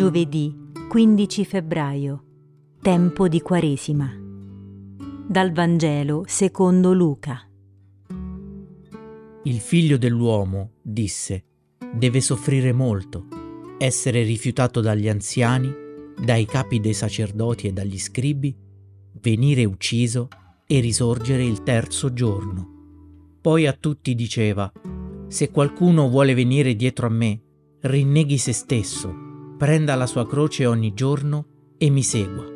Giovedì 15 febbraio. Tempo di Quaresima. Dal Vangelo secondo Luca. Il figlio dell'uomo, disse, deve soffrire molto, essere rifiutato dagli anziani, dai capi dei sacerdoti e dagli scribi, venire ucciso e risorgere il terzo giorno. Poi a tutti diceva, se qualcuno vuole venire dietro a me, rinneghi se stesso prenda la sua croce ogni giorno e mi segua.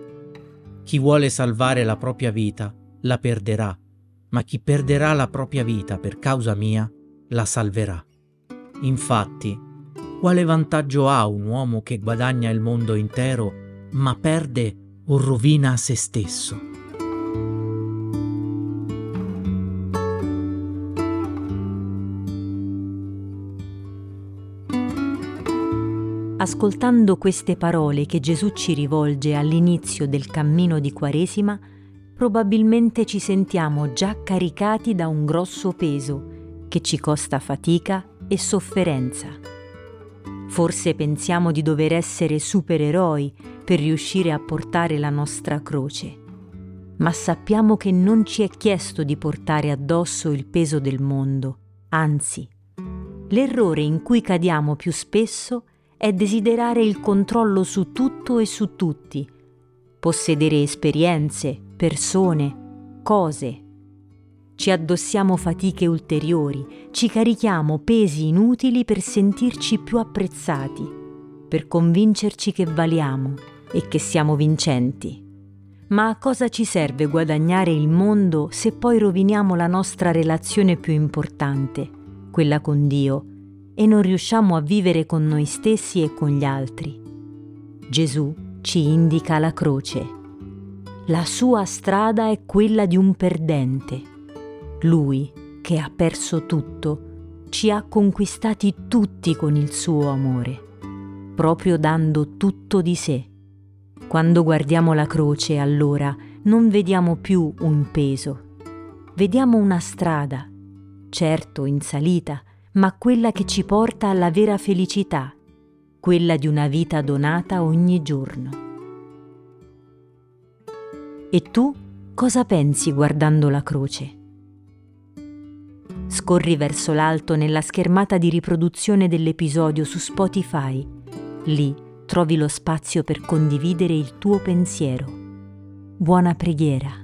Chi vuole salvare la propria vita la perderà, ma chi perderà la propria vita per causa mia la salverà. Infatti, quale vantaggio ha un uomo che guadagna il mondo intero ma perde o rovina se stesso? Ascoltando queste parole che Gesù ci rivolge all'inizio del cammino di Quaresima, probabilmente ci sentiamo già caricati da un grosso peso che ci costa fatica e sofferenza. Forse pensiamo di dover essere supereroi per riuscire a portare la nostra croce, ma sappiamo che non ci è chiesto di portare addosso il peso del mondo, anzi, l'errore in cui cadiamo più spesso è è desiderare il controllo su tutto e su tutti, possedere esperienze, persone, cose. Ci addossiamo fatiche ulteriori, ci carichiamo pesi inutili per sentirci più apprezzati, per convincerci che valiamo e che siamo vincenti. Ma a cosa ci serve guadagnare il mondo se poi roviniamo la nostra relazione più importante, quella con Dio, e non riusciamo a vivere con noi stessi e con gli altri. Gesù ci indica la croce. La sua strada è quella di un perdente. Lui, che ha perso tutto, ci ha conquistati tutti con il suo amore, proprio dando tutto di sé. Quando guardiamo la croce, allora, non vediamo più un peso, vediamo una strada, certo in salita, ma quella che ci porta alla vera felicità, quella di una vita donata ogni giorno. E tu cosa pensi guardando la croce? Scorri verso l'alto nella schermata di riproduzione dell'episodio su Spotify. Lì trovi lo spazio per condividere il tuo pensiero. Buona preghiera.